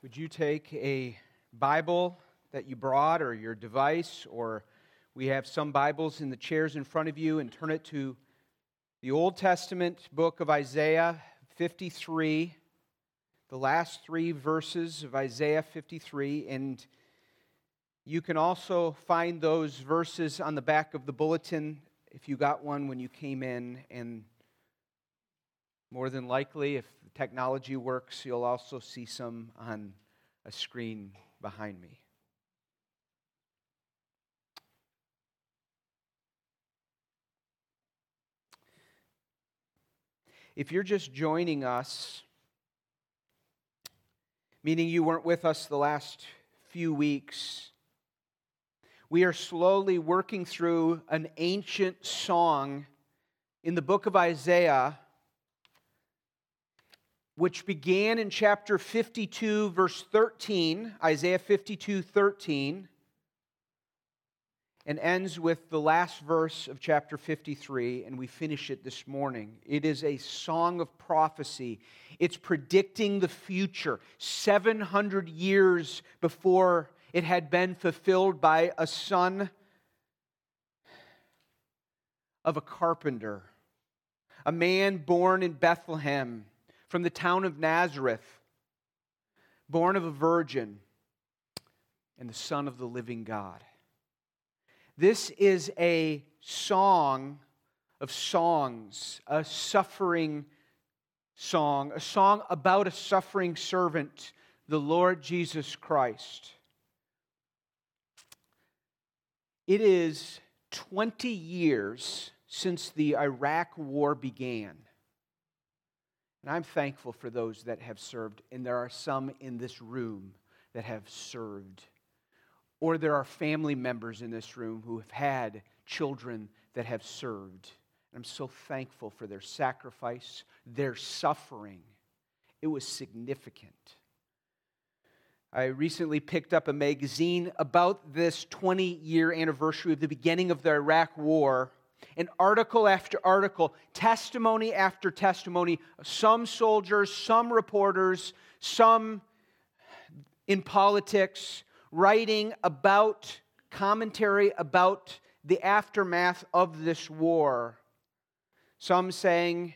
Would you take a Bible that you brought or your device, or we have some Bibles in the chairs in front of you, and turn it to the Old Testament book of Isaiah 53, the last three verses of Isaiah 53. And you can also find those verses on the back of the bulletin if you got one when you came in. And more than likely, if the technology works, you'll also see some on a screen behind me. If you're just joining us, meaning you weren't with us the last few weeks, we are slowly working through an ancient song in the book of Isaiah which began in chapter 52, verse 13, Isaiah 52, 13, and ends with the last verse of chapter 53, and we finish it this morning. It is a song of prophecy. It's predicting the future, 700 years before it had been fulfilled by a son of a carpenter, a man born in Bethlehem from the town of Nazareth, born of a virgin and the Son of the living God. This is a song of songs, a suffering song, a song about a suffering servant, the Lord Jesus Christ. It is 20 years since the Iraq War began. And I'm thankful for those that have served, and there are some in this room that have served. Or there are family members in this room who have had children that have served. And I'm so thankful for their sacrifice, their suffering. It was significant. I recently picked up a magazine about this 20 year anniversary of the beginning of the Iraq War and article after article, testimony after testimony, some soldiers, some reporters, some in politics, writing about commentary about the aftermath of this war. Some saying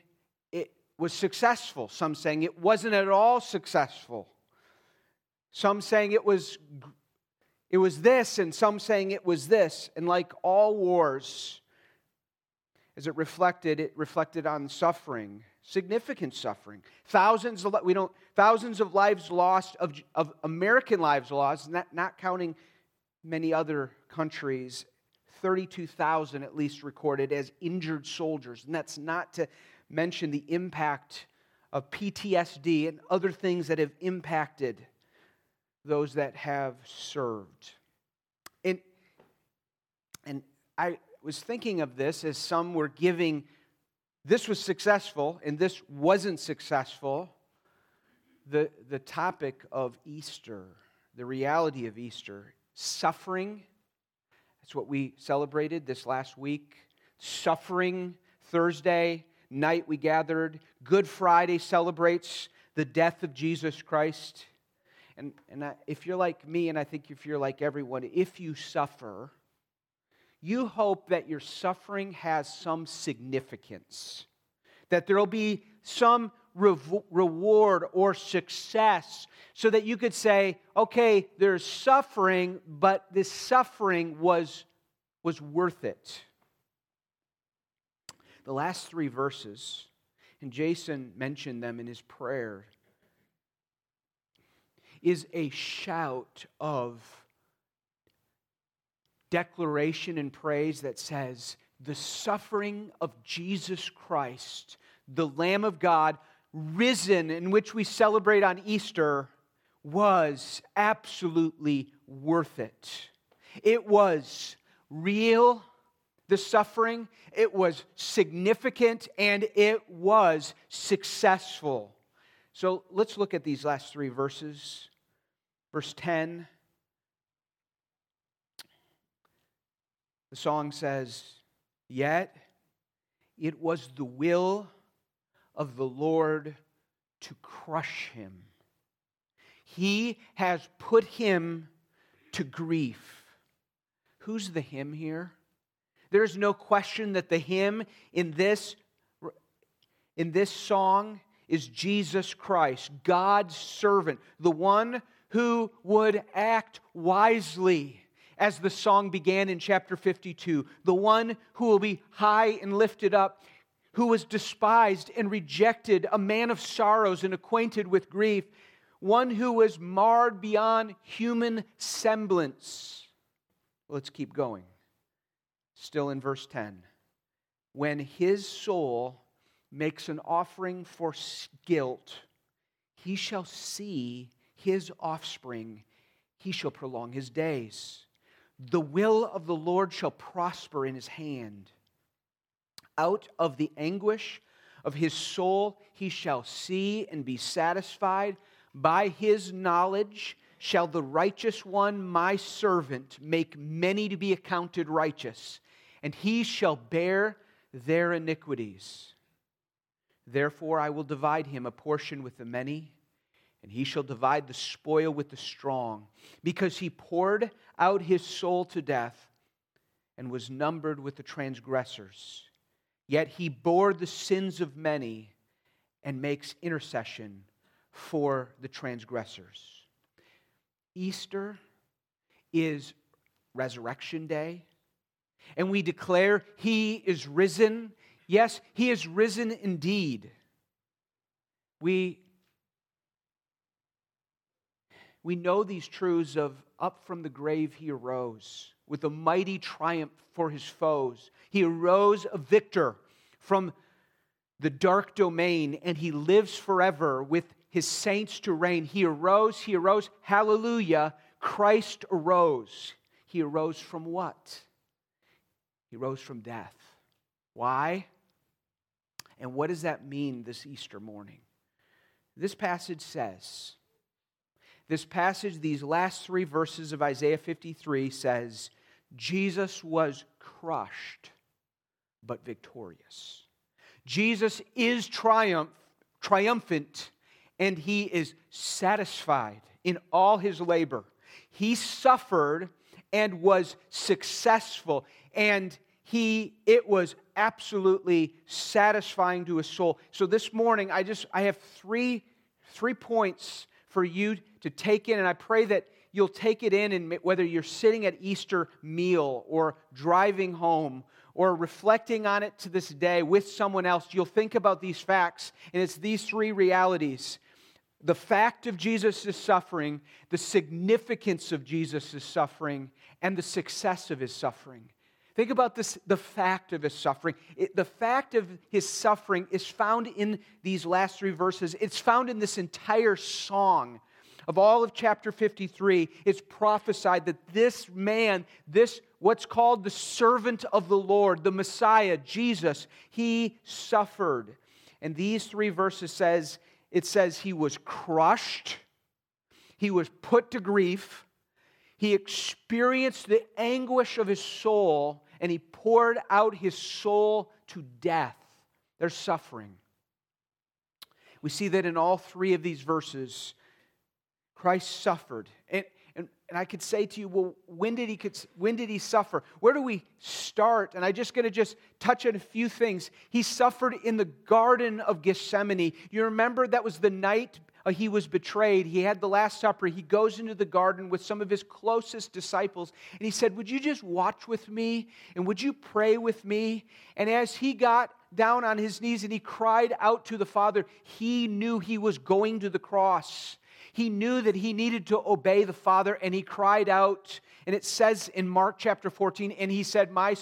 it was successful, some saying it wasn't at all successful. Some saying it was it was this and some saying it was this. And like all wars, as it reflected, it reflected on suffering, significant suffering. Thousands of, we don't, thousands of lives lost, of, of American lives lost, not, not counting many other countries. 32,000 at least recorded as injured soldiers. And that's not to mention the impact of PTSD and other things that have impacted those that have served. And, and I, was thinking of this as some were giving this was successful and this wasn't successful. The, the topic of Easter, the reality of Easter, suffering. That's what we celebrated this last week. Suffering, Thursday night we gathered. Good Friday celebrates the death of Jesus Christ. And, and I, if you're like me, and I think if you're like everyone, if you suffer, you hope that your suffering has some significance, that there'll be some reward or success, so that you could say, okay, there's suffering, but this suffering was, was worth it. The last three verses, and Jason mentioned them in his prayer, is a shout of declaration and praise that says, The suffering of Jesus Christ, the Lamb of God, risen, in which we celebrate on Easter, was absolutely worth it. It was real, the suffering, it was significant, and it was successful. So let's look at these last three verses. Verse 10 The song says, Yet it was the will of the Lord to crush him. He has put him to grief. Who's the him here? There's no question that the him in this, in this song is Jesus Christ, God's servant, the one who would act wisely as the song began in chapter 52, the one who will be high and lifted up, who was despised and rejected, a man of sorrows and acquainted with grief, one who was marred beyond human semblance. Let's keep going. Still in verse 10. When his soul makes an offering for guilt, he shall see his offspring, he shall prolong his days. The will of the Lord shall prosper in his hand. Out of the anguish of his soul he shall see and be satisfied. By his knowledge shall the righteous one, my servant, make many to be accounted righteous, and he shall bear their iniquities. Therefore, I will divide him a portion with the many, and he shall divide the spoil with the strong, because he poured out his soul to death and was numbered with the transgressors. Yet he bore the sins of many and makes intercession for the transgressors. Easter is Resurrection Day, and we declare He is risen. Yes, He is risen indeed. We, we know these truths of up from the grave He arose with a mighty triumph for His foes. He arose a victor from the dark domain, and He lives forever with his saints to reign. He arose, he arose, hallelujah. Christ arose. He arose from what? He rose from death. Why? And what does that mean this Easter morning? This passage says, this passage, these last three verses of Isaiah 53 says, Jesus was crushed, but victorious. Jesus is triumph, triumphant and he is satisfied in all his labor. He suffered and was successful, and he it was absolutely satisfying to his soul. So this morning, I just I have three three points for you to take in, and I pray that you'll take it in, and whether you're sitting at Easter meal or driving home or reflecting on it to this day with someone else, you'll think about these facts, and it's these three realities the fact of Jesus' suffering, the significance of Jesus' suffering, and the success of his suffering. Think about this the fact of his suffering. It, the fact of his suffering is found in these last three verses. It's found in this entire song of all of chapter 53. It's prophesied that this man, this what's called the servant of the Lord, the Messiah, Jesus, he suffered. And these three verses says it says he was crushed, he was put to grief, he experienced the anguish of his soul, and he poured out his soul to death. There's suffering. We see that in all three of these verses, Christ suffered. And, and, and I could say to you, well, when did, he, when did he suffer? Where do we start? And I'm just going to just touch on a few things. He suffered in the Garden of Gethsemane. You remember that was the night Uh, he was betrayed. He had the Last Supper. He goes into the garden with some of his closest disciples. And he said, Would you just watch with me? And would you pray with me? And as he got down on his knees and he cried out to the Father, he knew he was going to the cross. He knew that he needed to obey the Father and he cried out. And it says in Mark chapter 14, and he said, My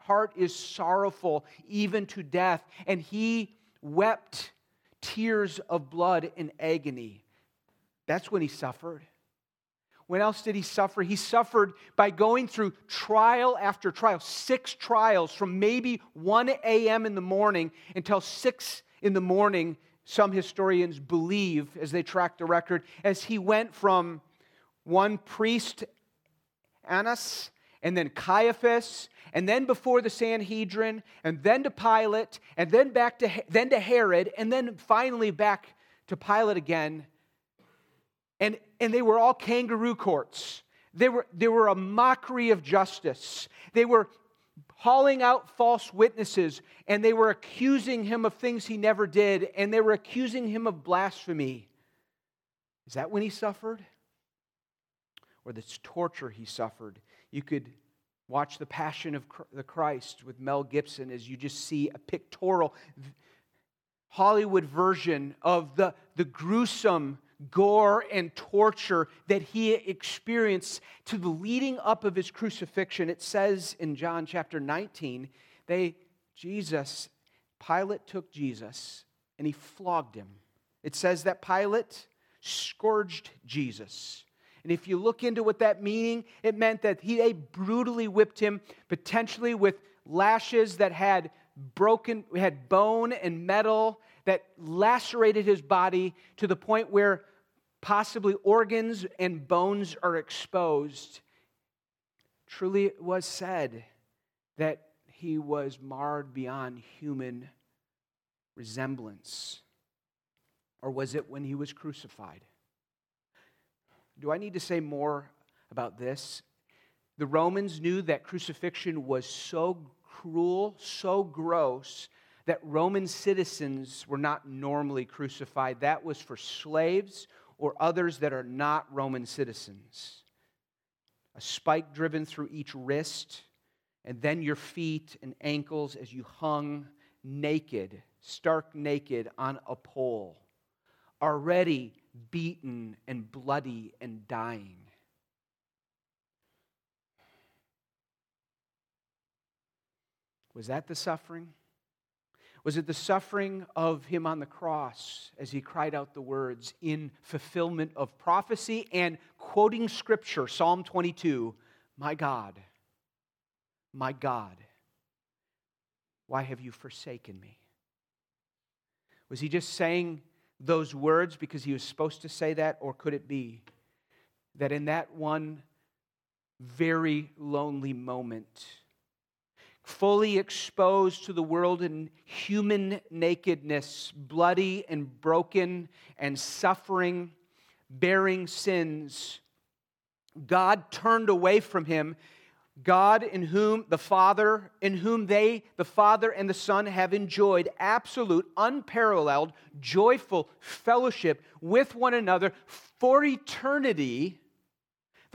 heart is sorrowful even to death. And he wept tears of blood and agony. That's when he suffered. When else did he suffer? He suffered by going through trial after trial, six trials from maybe 1 a.m. in the morning until 6 in the morning some historians believe, as they track the record, as he went from one priest, Annas, and then Caiaphas, and then before the Sanhedrin, and then to Pilate, and then back to then to Herod, and then finally back to Pilate again. And and they were all kangaroo courts. They were, they were a mockery of justice. They were hauling out false witnesses, and they were accusing him of things he never did, and they were accusing him of blasphemy. Is that when he suffered? Or this torture he suffered? You could watch The Passion of the Christ with Mel Gibson as you just see a pictorial Hollywood version of the, the gruesome gore and torture that he experienced to the leading up of his crucifixion. It says in John chapter 19, they, Jesus, Pilate took Jesus and he flogged him. It says that Pilate scourged Jesus. And if you look into what that meaning, it meant that he they brutally whipped him, potentially with lashes that had broken, had bone and metal that lacerated his body to the point where possibly organs and bones are exposed. Truly, it was said that he was marred beyond human resemblance. Or was it when he was crucified? Do I need to say more about this? The Romans knew that crucifixion was so cruel, so gross, that Roman citizens were not normally crucified. That was for slaves or others that are not Roman citizens. A spike driven through each wrist, and then your feet and ankles as you hung naked, stark naked on a pole, already beaten and bloody and dying. Was that the suffering? Was it the suffering of him on the cross as he cried out the words in fulfillment of prophecy and quoting scripture, Psalm 22 My God, my God, why have you forsaken me? Was he just saying those words because he was supposed to say that, or could it be that in that one very lonely moment, fully exposed to the world in human nakedness, bloody and broken and suffering, bearing sins, God turned away from him. God, in whom the Father, in whom they, the Father and the Son, have enjoyed absolute, unparalleled, joyful fellowship with one another for eternity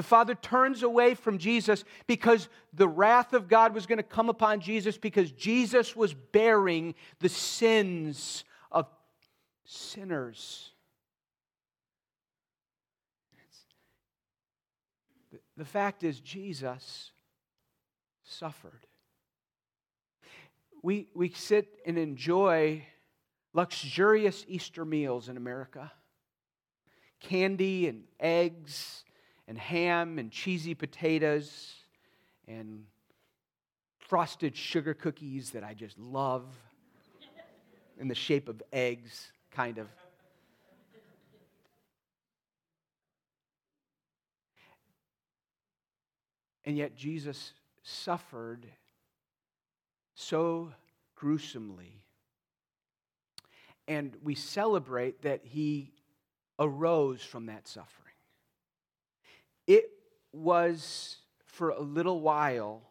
the Father turns away from Jesus because the wrath of God was going to come upon Jesus because Jesus was bearing the sins of sinners. The fact is, Jesus suffered. We, we sit and enjoy luxurious Easter meals in America candy and eggs and ham and cheesy potatoes and frosted sugar cookies that I just love in the shape of eggs, kind of. And yet Jesus suffered so gruesomely. And we celebrate that he arose from that suffering. It was for a little while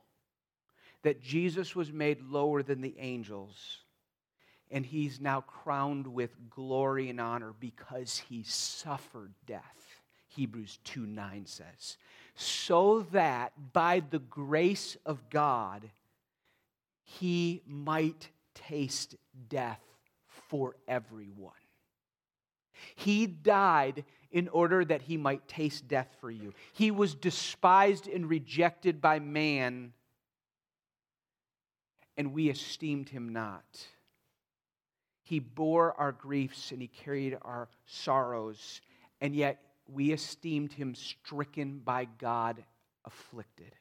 that Jesus was made lower than the angels, and he's now crowned with glory and honor because he suffered death. Hebrews 2 9 says, so that by the grace of God, he might taste death for everyone. He died in order that he might taste death for you. He was despised and rejected by man, and we esteemed him not. He bore our griefs and he carried our sorrows, and yet we esteemed him stricken by God, afflicted.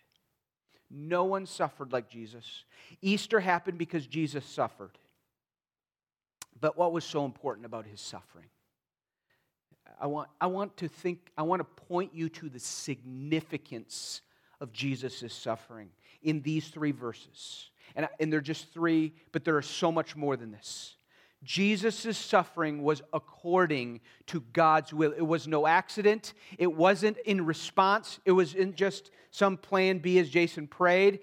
No one suffered like Jesus. Easter happened because Jesus suffered. But what was so important about his suffering? I want, I want to think, I want to point you to the significance of Jesus' suffering in these three verses. And, and they're just three, but there is so much more than this. Jesus' suffering was according to God's will. It was no accident. It wasn't in response. It was in just some plan B as Jason prayed.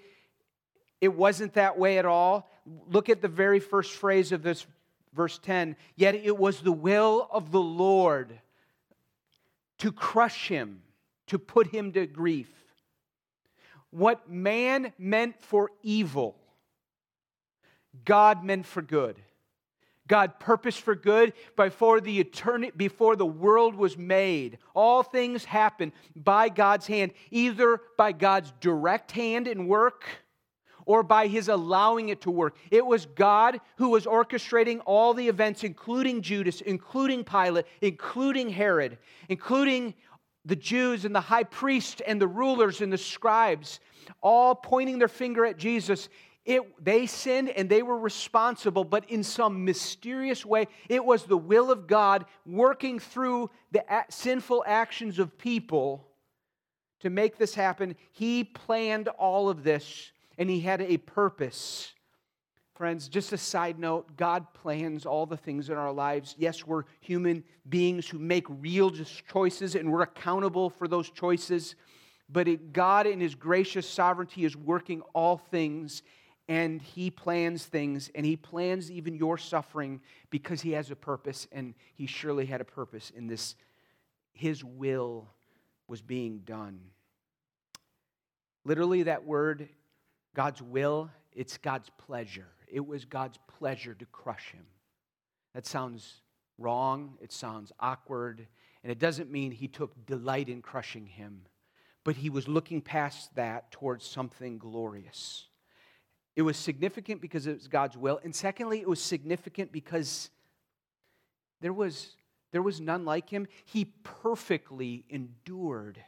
It wasn't that way at all. Look at the very first phrase of this verse 10. Yet it was the will of the Lord to crush him, to put him to grief. What man meant for evil, God meant for good. God purposed for good before the eternity, before the world was made. All things happen by God's hand, either by God's direct hand in work or by his allowing it to work. It was God who was orchestrating all the events, including Judas, including Pilate, including Herod, including the Jews and the high priest and the rulers and the scribes, all pointing their finger at Jesus. It, they sinned and they were responsible, but in some mysterious way, it was the will of God working through the sinful actions of people to make this happen. He planned all of this and He had a purpose. Friends, just a side note God plans all the things in our lives. Yes, we're human beings who make real choices and we're accountable for those choices. But it, God, in His gracious sovereignty, is working all things and he plans things, and he plans even your suffering because he has a purpose, and he surely had a purpose in this. His will was being done. Literally, that word, God's will, it's God's pleasure. It was God's pleasure to crush him. That sounds wrong, it sounds awkward, and it doesn't mean he took delight in crushing him, but he was looking past that towards something glorious. It was significant because it was God's will. And secondly, it was significant because there was, there was none like him. He perfectly endured.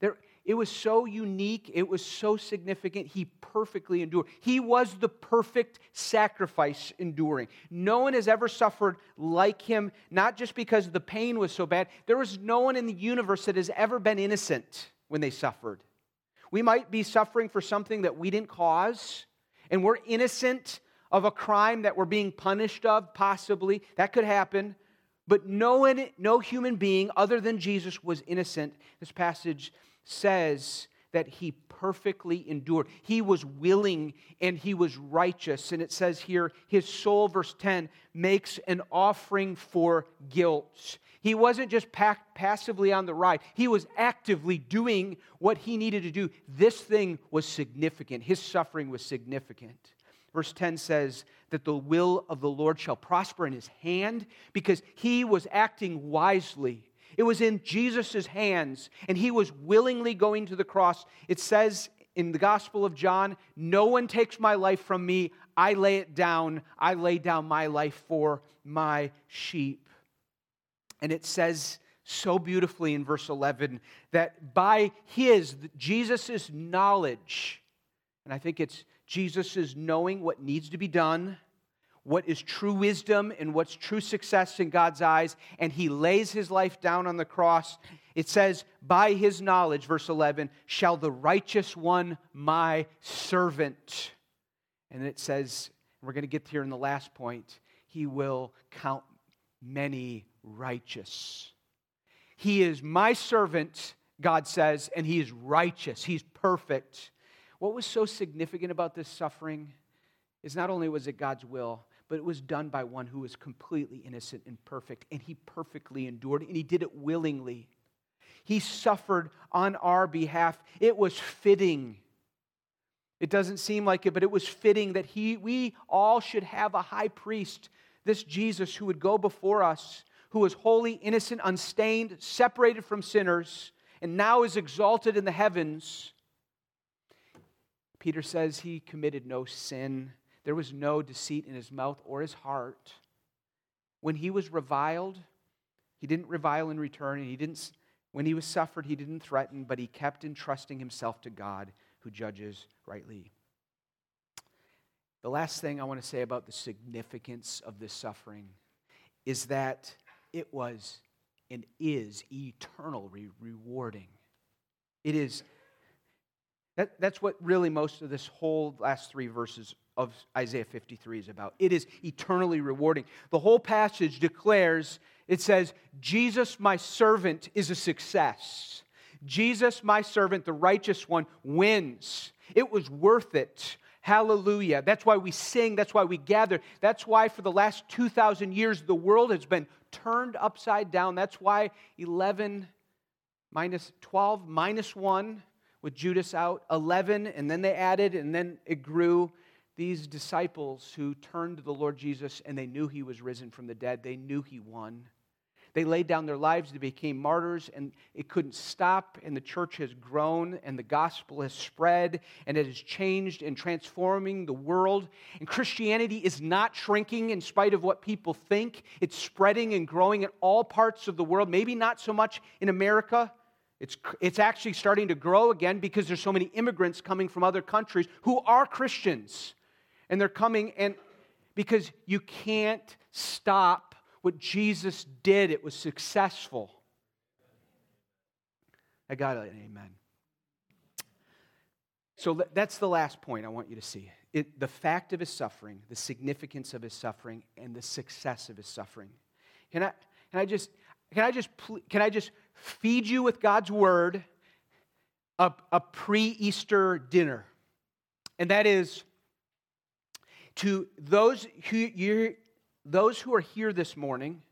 There, it was so unique, it was so significant. He perfectly endured. He was the perfect sacrifice enduring. No one has ever suffered like him, not just because the pain was so bad. There was no one in the universe that has ever been innocent when they suffered. We might be suffering for something that we didn't cause and we're innocent of a crime that we're being punished of, possibly. That could happen. But no, no human being other than Jesus was innocent. This passage says that he perfectly endured. He was willing and he was righteous. And it says here, his soul, verse 10, makes an offering for guilt. He wasn't just passively on the ride, he was actively doing what he needed to do. This thing was significant. His suffering was significant. Verse 10 says that the will of the Lord shall prosper in his hand because he was acting wisely. It was in Jesus' hands, and he was willingly going to the cross. It says in the Gospel of John, No one takes my life from me. I lay it down. I lay down my life for my sheep. And it says so beautifully in verse 11 that by his, Jesus' knowledge, and I think it's Jesus' knowing what needs to be done, what is true wisdom and what's true success in God's eyes, and he lays his life down on the cross. It says, By his knowledge, verse 11, shall the righteous one, my servant. And it says, we're going to get to here in the last point, he will count many righteous. He is my servant, God says, and he is righteous. He's perfect. What was so significant about this suffering is not only was it God's will, but it was done by one who was completely innocent and perfect, and he perfectly endured, and he did it willingly. He suffered on our behalf. It was fitting. It doesn't seem like it, but it was fitting that he, we all should have a high priest, this Jesus, who would go before us who was holy, innocent, unstained, separated from sinners, and now is exalted in the heavens. Peter says he committed no sin. There was no deceit in his mouth or his heart. When he was reviled, he didn't revile in return, and he didn't when he was suffered, he didn't threaten, but he kept entrusting himself to God who judges rightly. The last thing I want to say about the significance of this suffering is that it was and is eternally rewarding. It is, That, that's what really most of this whole last three verses of Isaiah 53 is about. It is eternally rewarding. The whole passage declares, it says, Jesus, my servant, is a success. Jesus, my servant, the righteous one, wins. It was worth it. Hallelujah. That's why we sing. That's why we gather. That's why for the last 2,000 years the world has been turned upside down. That's why 11 minus 12 minus 1 with Judas out, 11, and then they added, and then it grew. These disciples who turned to the Lord Jesus and they knew he was risen from the dead, they knew he won. They laid down their lives, they became martyrs, and it couldn't stop. And the church has grown, and the gospel has spread, and it has changed and transforming the world. And Christianity is not shrinking in spite of what people think, it's spreading and growing in all parts of the world, maybe not so much in America. It's, it's actually starting to grow again because there's so many immigrants coming from other countries who are Christians. And they're coming and because you can't stop what Jesus did. It was successful. I got it. Amen. So that's the last point I want you to see. It, the fact of his suffering, the significance of his suffering, and the success of his suffering. Can I, can I just, can I just, can I just feed you with God's word a, a pre Easter dinner. And that is to those who, you, those who are here this morning,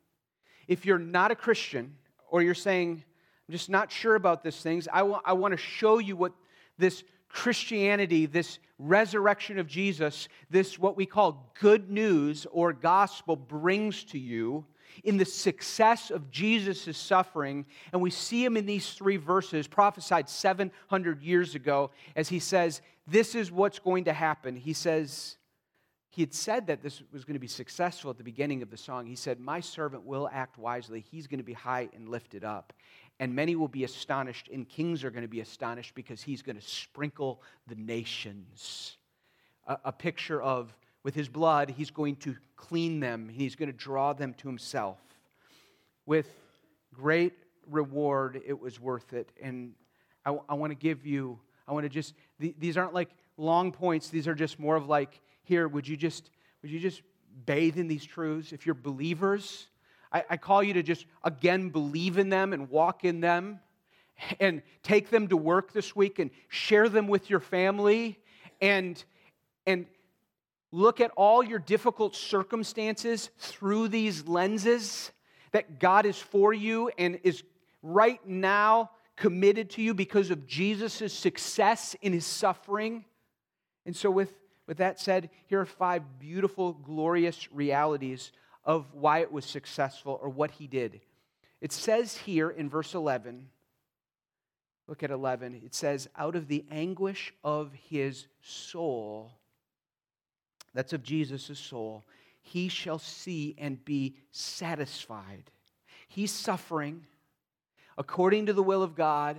if you're not a Christian or you're saying, I'm just not sure about these things, I, I want to show you what this Christianity, this resurrection of Jesus, this what we call good news or gospel brings to you in the success of Jesus' suffering. And we see him in these three verses prophesied 700 years ago as he says, This is what's going to happen. He says, he had said that this was going to be successful at the beginning of the song. He said, My servant will act wisely. He's going to be high and lifted up. And many will be astonished, and kings are going to be astonished because he's going to sprinkle the nations. A, a picture of with his blood, he's going to clean them, he's going to draw them to himself. With great reward, it was worth it. And I, I want to give you, I want to just, these aren't like long points, these are just more of like, here, would you just, would you just bathe in these truths? If you're believers, I, I call you to just again believe in them and walk in them and take them to work this week and share them with your family and and look at all your difficult circumstances through these lenses that God is for you and is right now committed to you because of Jesus' success in his suffering. And so, with, with that said, here are five beautiful, glorious realities of why it was successful or what he did. It says here in verse 11, look at 11, it says, out of the anguish of his soul, that's of Jesus' soul, he shall see and be satisfied. He's suffering according to the will of God,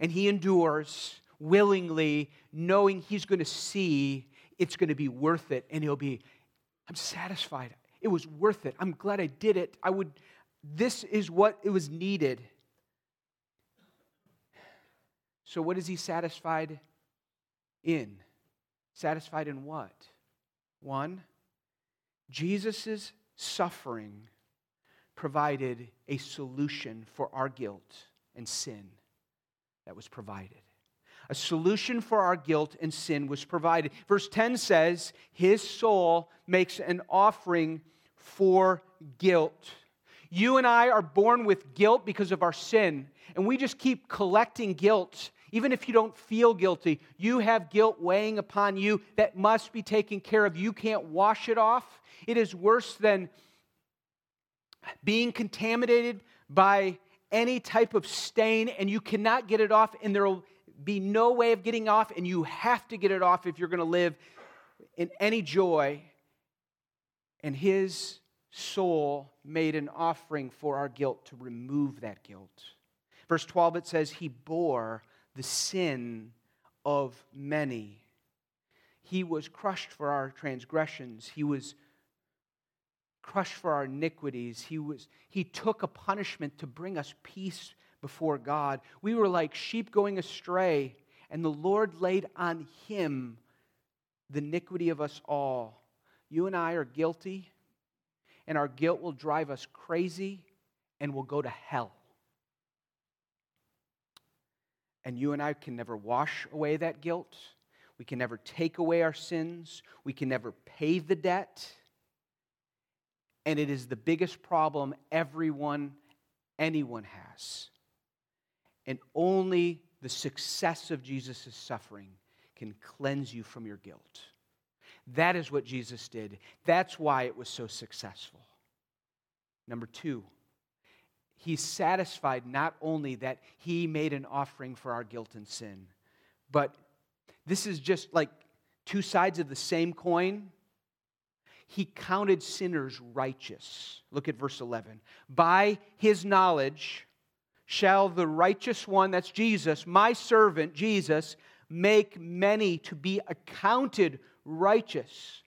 and he endures willingly, knowing he's going to see it's going to be worth it, and he'll be, I'm satisfied. It was worth it. I'm glad I did it. I would, this is what it was needed. So, what is he satisfied in? Satisfied in what? One, Jesus' suffering provided a solution for our guilt and sin that was provided. A solution for our guilt and sin was provided. Verse 10 says, His soul makes an offering for guilt. You and I are born with guilt because of our sin, and we just keep collecting guilt even if you don't feel guilty, you have guilt weighing upon you that must be taken care of. You can't wash it off. It is worse than being contaminated by any type of stain, and you cannot get it off, and there will be no way of getting off, and you have to get it off if you're going to live in any joy. And his soul made an offering for our guilt to remove that guilt. Verse 12, it says, He bore the sin of many. He was crushed for our transgressions. He was crushed for our iniquities. He, was, he took a punishment to bring us peace before God. We were like sheep going astray, And the Lord laid on him the iniquity of us all. You and I are guilty, and our guilt will drive us crazy and will go to hell. And you and I can never wash away that guilt. We can never take away our sins. We can never pay the debt. And it is the biggest problem everyone, anyone has. And only the success of Jesus' suffering can cleanse you from your guilt. That is what Jesus did. That's why it was so successful. Number two, he's satisfied not only that he made an offering for our guilt and sin, but this is just like two sides of the same coin. He counted sinners righteous. Look at verse 11. By his knowledge shall the righteous one, that's Jesus, my servant, Jesus, make many to be accounted righteous.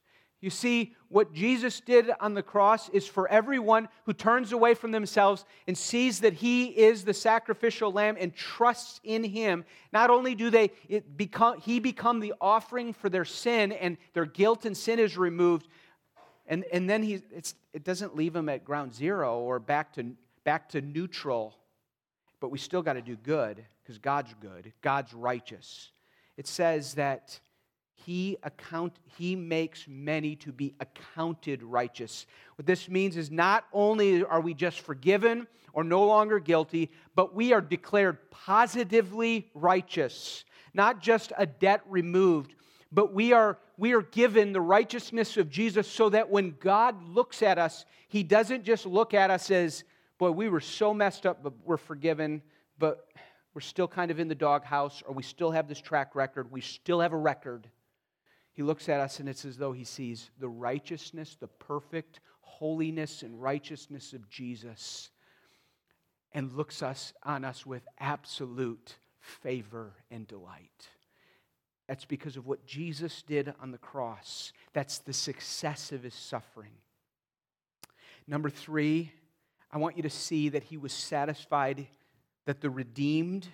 You see, what Jesus did on the cross is for everyone who turns away from themselves and sees that He is the sacrificial lamb and trusts in Him. Not only do they become, He become the offering for their sin and their guilt and sin is removed, and, and then he, it doesn't leave them at ground zero or back to, back to neutral, but we still got to do good because God's good, God's righteous. It says that he account he makes many to be accounted righteous. What this means is not only are we just forgiven or no longer guilty but we are declared positively righteous. Not just a debt removed but we are we are given the righteousness of Jesus so that when God looks at us he doesn't just look at us as boy we were so messed up but we're forgiven but we're still kind of in the doghouse or we still have this track record we still have a record he looks at us and it's as though he sees the righteousness, the perfect holiness and righteousness of Jesus and looks us on us with absolute favor and delight. That's because of what Jesus did on the cross. That's the success of his suffering. Number three, I want you to see that he was satisfied that the redeemed,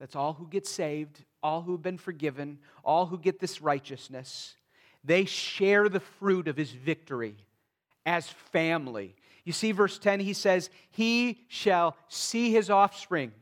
that's all who get saved, all who have been forgiven, all who get this righteousness, they share the fruit of his victory as family. You see, verse 10, he says, He shall see his offspring.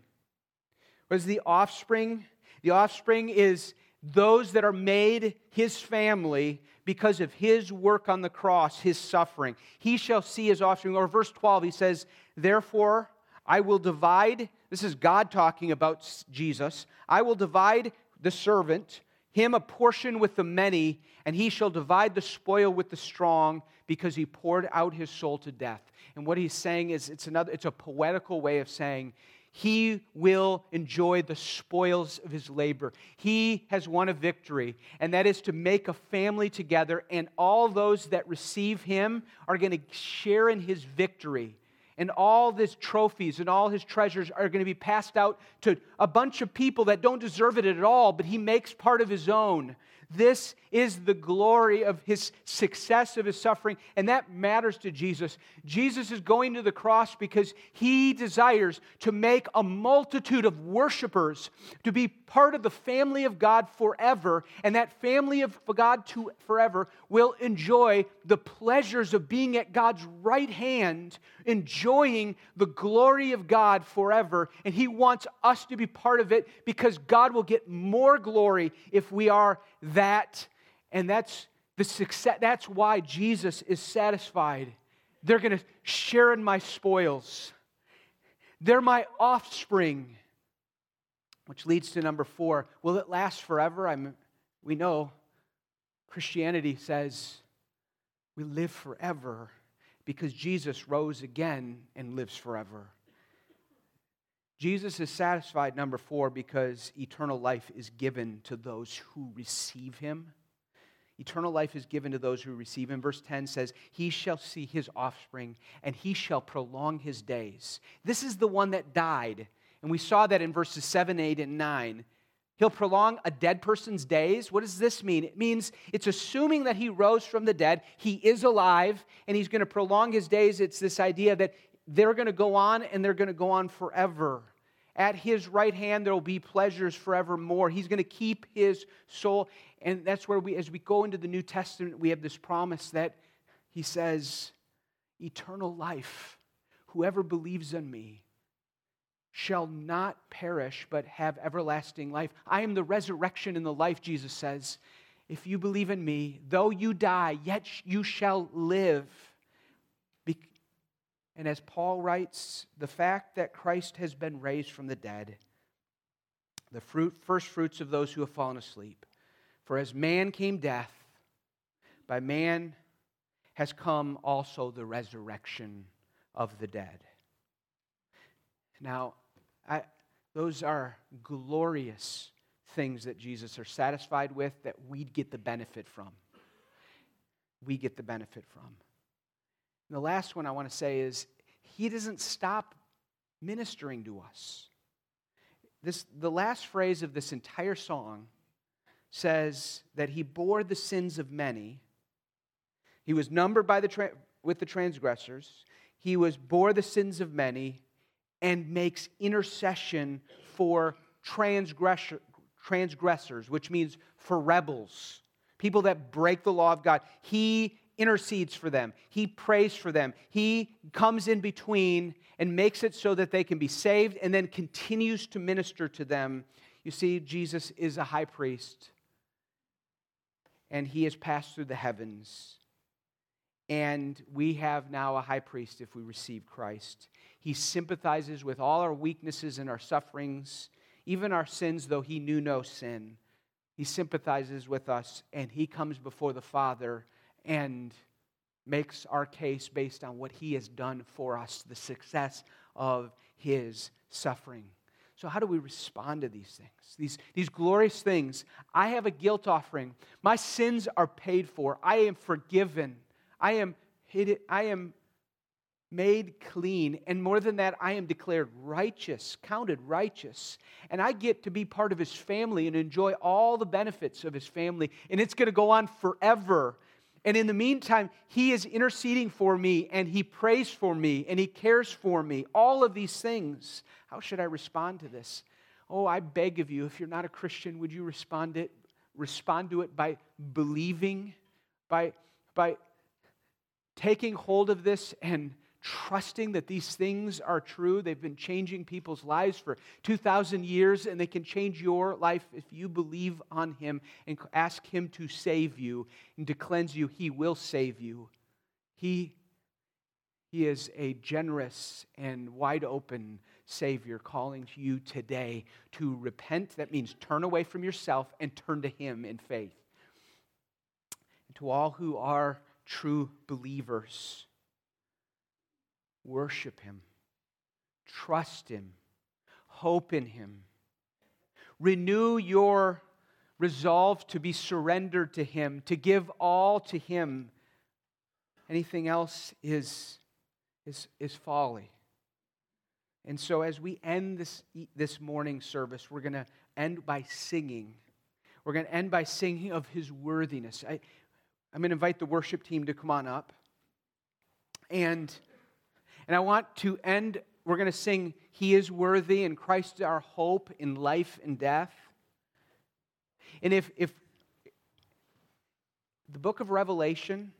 What is the offspring? The offspring is those that are made his family because of his work on the cross, his suffering. He shall see his offspring. Or verse 12, he says, Therefore, I will divide, this is God talking about Jesus. I will divide the servant, him a portion with the many, and he shall divide the spoil with the strong because he poured out his soul to death. And what he's saying is it's another it's a poetical way of saying he will enjoy the spoils of his labor. He has won a victory, and that is to make a family together, and all those that receive him are going to share in his victory and all his trophies and all his treasures are going to be passed out to a bunch of people that don't deserve it at all, but he makes part of his own. This is the glory of his success of his suffering, and that matters to Jesus. Jesus is going to the cross because he desires to make a multitude of worshipers to be part of the family of God forever, and that family of God to forever will enjoy the pleasures of being at God's right hand, enjoying the glory of God forever. And he wants us to be part of it because God will get more glory if we are that and that's the success. That's why Jesus is satisfied. They're going to share in my spoils. They're my offspring. Which leads to number four. Will it last forever? I'm, we know Christianity says we live forever because Jesus rose again and lives forever. Jesus is satisfied, number four, because eternal life is given to those who receive him. Eternal life is given to those who receive him. Verse 10 says, He shall see his offspring, and he shall prolong his days. This is the one that died. And we saw that in verses 7, 8, and 9. He'll prolong a dead person's days. What does this mean? It means it's assuming that he rose from the dead, he is alive, and he's going to prolong his days. It's this idea that they're going to go on and they're going to go on forever. At his right hand, there will be pleasures forevermore. He's going to keep his soul. And that's where we, as we go into the New Testament, we have this promise that he says, eternal life. Whoever believes in me shall not perish, but have everlasting life. I am the resurrection and the life, Jesus says. If you believe in me, though you die, yet you shall live. And as Paul writes, the fact that Christ has been raised from the dead, the fruit, first fruits of those who have fallen asleep. For as man came death, by man has come also the resurrection of the dead. Now, I, those are glorious things that Jesus are satisfied with that we get the benefit from. We get the benefit from. And the last one I want to say is he doesn't stop ministering to us. This, the last phrase of this entire song says that he bore the sins of many. He was numbered by the tra- with the transgressors. He was bore the sins of many and makes intercession for transgressor, transgressors, which means for rebels, people that break the law of God. He intercedes for them, He prays for them, He comes in between and makes it so that they can be saved and then continues to minister to them. You see, Jesus is a high priest and He has passed through the heavens. And we have now a high priest if we receive Christ. He sympathizes with all our weaknesses and our sufferings, even our sins, though he knew no sin. He sympathizes with us, and he comes before the Father and makes our case based on what he has done for us, the success of his suffering. So, how do we respond to these things? These, these glorious things. I have a guilt offering. My sins are paid for. I am forgiven. I am, I am made clean. And more than that, I am declared righteous, counted righteous. And I get to be part of his family and enjoy all the benefits of his family. And it's going to go on forever. And in the meantime, he is interceding for me and he prays for me and he cares for me. All of these things. How should I respond to this? Oh, I beg of you, if you're not a Christian, would you respond it respond to it by believing, by by taking hold of this and trusting that these things are true. They've been changing people's lives for 2,000 years, and they can change your life if you believe on Him and ask Him to save you and to cleanse you. He will save you. He, he is a generous and wide open Savior calling to you today to repent. That means turn away from yourself and turn to Him in faith. And to all who are true believers, worship Him, trust Him, hope in Him. Renew your resolve to be surrendered to Him, to give all to Him. Anything else is, is, is folly. And so, as we end this, this morning service, we're going to end by singing. We're going to end by singing of His worthiness. I, I'm going to invite the worship team to come on up. And, and I want to end, we're going to sing, He is worthy, and Christ is our hope in life and death. And if, if the book of Revelation,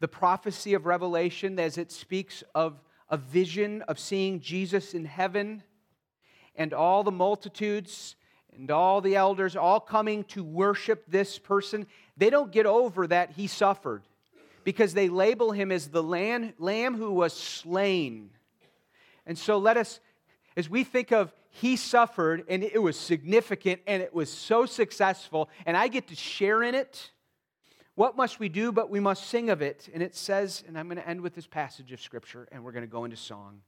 the prophecy of Revelation, as it speaks of a vision of seeing Jesus in heaven and all the multitudes and all the elders all coming to worship this person, they don't get over that he suffered because they label him as the lamb, lamb who was slain. And so let us, as we think of he suffered and it was significant and it was so successful, and I get to share in it. What must we do? But we must sing of it. And it says, and I'm going to end with this passage of Scripture, and we're going to go into song.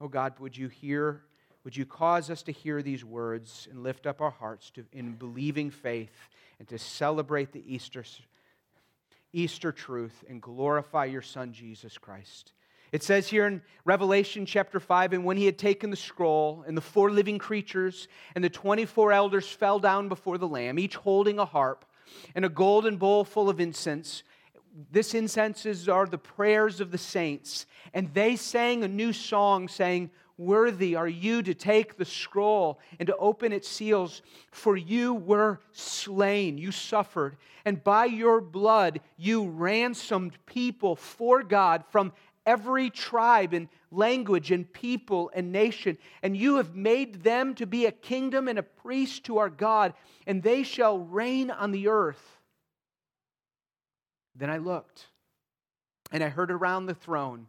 Oh God, would you hear, would you cause us to hear these words and lift up our hearts to, in believing faith and to celebrate the Easter, Easter truth and glorify your Son, Jesus Christ? It says here in Revelation chapter 5 and when he had taken the scroll, and the four living creatures and the 24 elders fell down before the Lamb, each holding a harp and a golden bowl full of incense. This incenses are the prayers of the saints. And they sang a new song saying, worthy are you to take the scroll and to open its seals, for you were slain, you suffered, and by your blood you ransomed people for God from every tribe and language and people and nation, and you have made them to be a kingdom and a priest to our God, and they shall reign on the earth. Then I looked, and I heard around the throne,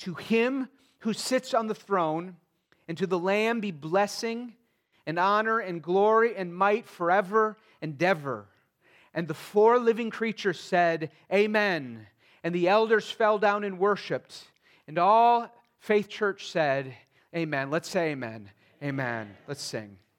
To him who sits on the throne and to the Lamb be blessing and honor and glory and might forever and ever. And the four living creatures said, Amen. And the elders fell down and worshiped. And all Faith Church said, Amen. Let's say amen. Amen. Let's sing.